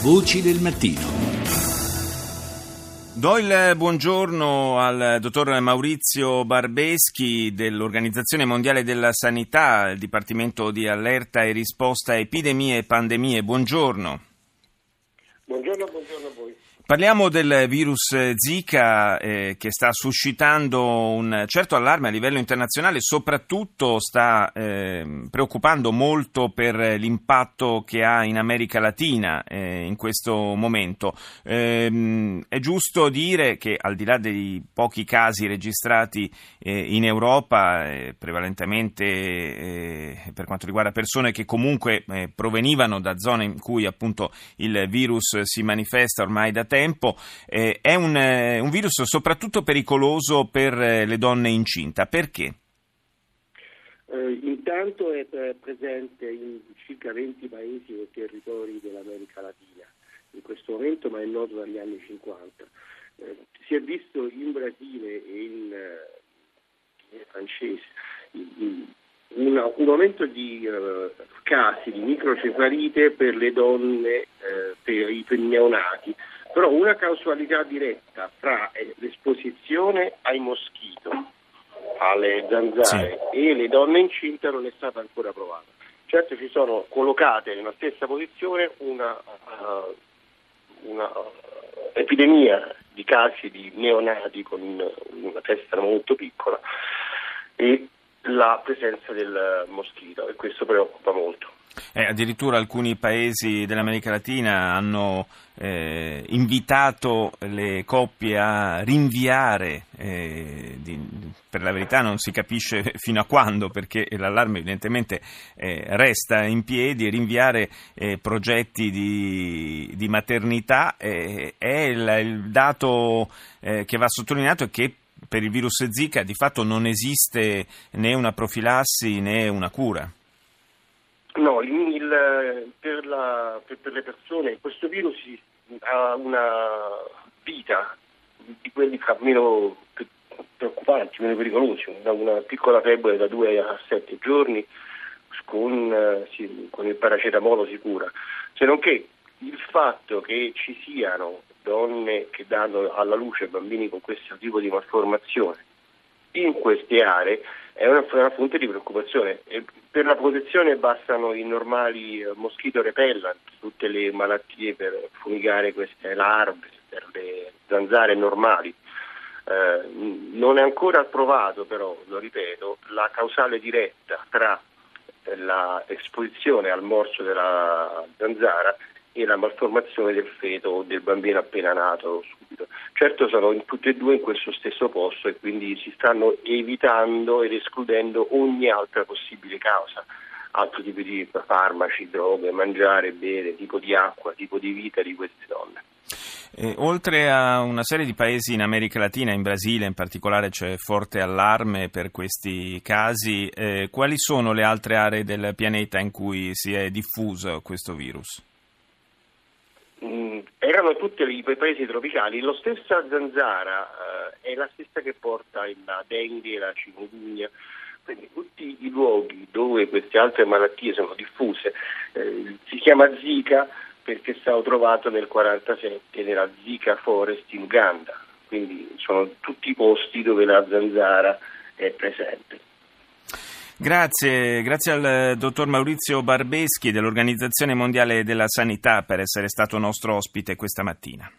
Voci del mattino. Do il buongiorno al dottor Maurizio Barbeschi dell'Organizzazione Mondiale della Sanità, il Dipartimento di Allerta e Risposta a Epidemie e Pandemie. Buongiorno. Buongiorno, buongiorno a voi. Parliamo del virus Zika eh, che sta suscitando un certo allarme a livello internazionale, soprattutto sta eh, preoccupando molto per l'impatto che ha in America Latina eh, in questo momento. Ehm, è giusto dire che al di là dei pochi casi registrati eh, in Europa, eh, prevalentemente eh, per quanto riguarda persone che comunque provenivano da zone in cui appunto il virus si manifesta ormai da tempo, tempo, eh, è un, eh, un, virus soprattutto pericoloso per eh, le donne incinta. Perché? Eh, intanto è presente in circa 20 paesi e territori dell'America Latina in questo momento, ma è noto dagli anni 50. Eh, si è visto in Brasile e in, eh, in francese in, un, un, aumento di uh, casi di microcefalite per le donne, uh, per i neonati, però una causalità diretta tra eh, l'esposizione ai moschito, alle zanzare sì. e le donne incinte non è stata ancora provata. Certo ci sono collocate nella stessa posizione una, uh, una uh, epidemia di casi di neonati con una testa molto piccola e la presenza del moschito e questo preoccupa molto. Eh, addirittura alcuni paesi dell'America Latina hanno eh, invitato le coppie a rinviare, eh, di, per la verità non si capisce fino a quando perché l'allarme evidentemente eh, resta in piedi, rinviare eh, progetti di, di maternità è il, il dato eh, che va sottolineato è che per il virus Zika di fatto non esiste né una profilassi né una cura. No, il, il, per, la, per, per, le persone questo virus ha una vita di quelli meno preoccupanti, meno pericolosi, da una piccola febbre da 2 a 7 giorni con, sì, con il paracetamolo si cura, se non che il fatto che ci siano donne che danno alla luce bambini con questo tipo di malformazione in queste aree è una, una fonte di preoccupazione. E per la protezione bastano i normali eh, mosquito repellent, tutte le malattie per fumigare queste larve, per le zanzare normali. Eh, non è ancora provato però, lo ripeto, la causale diretta tra l'esposizione al morso della zanzara e la malformazione del feto o del bambino appena nato subito. Certo sono in tutti e due in questo stesso posto e quindi si stanno evitando ed escludendo ogni altra possibile causa, altri tipi di farmaci, droghe, mangiare, bere, tipo di acqua, tipo di vita di queste donne. Eh, oltre a una serie di paesi in America Latina, in Brasile in particolare c'è forte allarme per questi casi, eh, quali sono le altre aree del pianeta in cui si è diffuso questo virus? Erano tutti i paesi tropicali, la stessa zanzara eh, è la stessa che porta la dengue la chikungunya, quindi tutti i luoghi dove queste altre malattie sono diffuse, eh, si chiama Zika perché è stato trovato nel 1947 nella Zika Forest in Uganda, quindi sono tutti i posti dove la zanzara è presente. Grazie, grazie al dottor Maurizio Barbeschi dell'Organizzazione Mondiale della Sanità per essere stato nostro ospite questa mattina.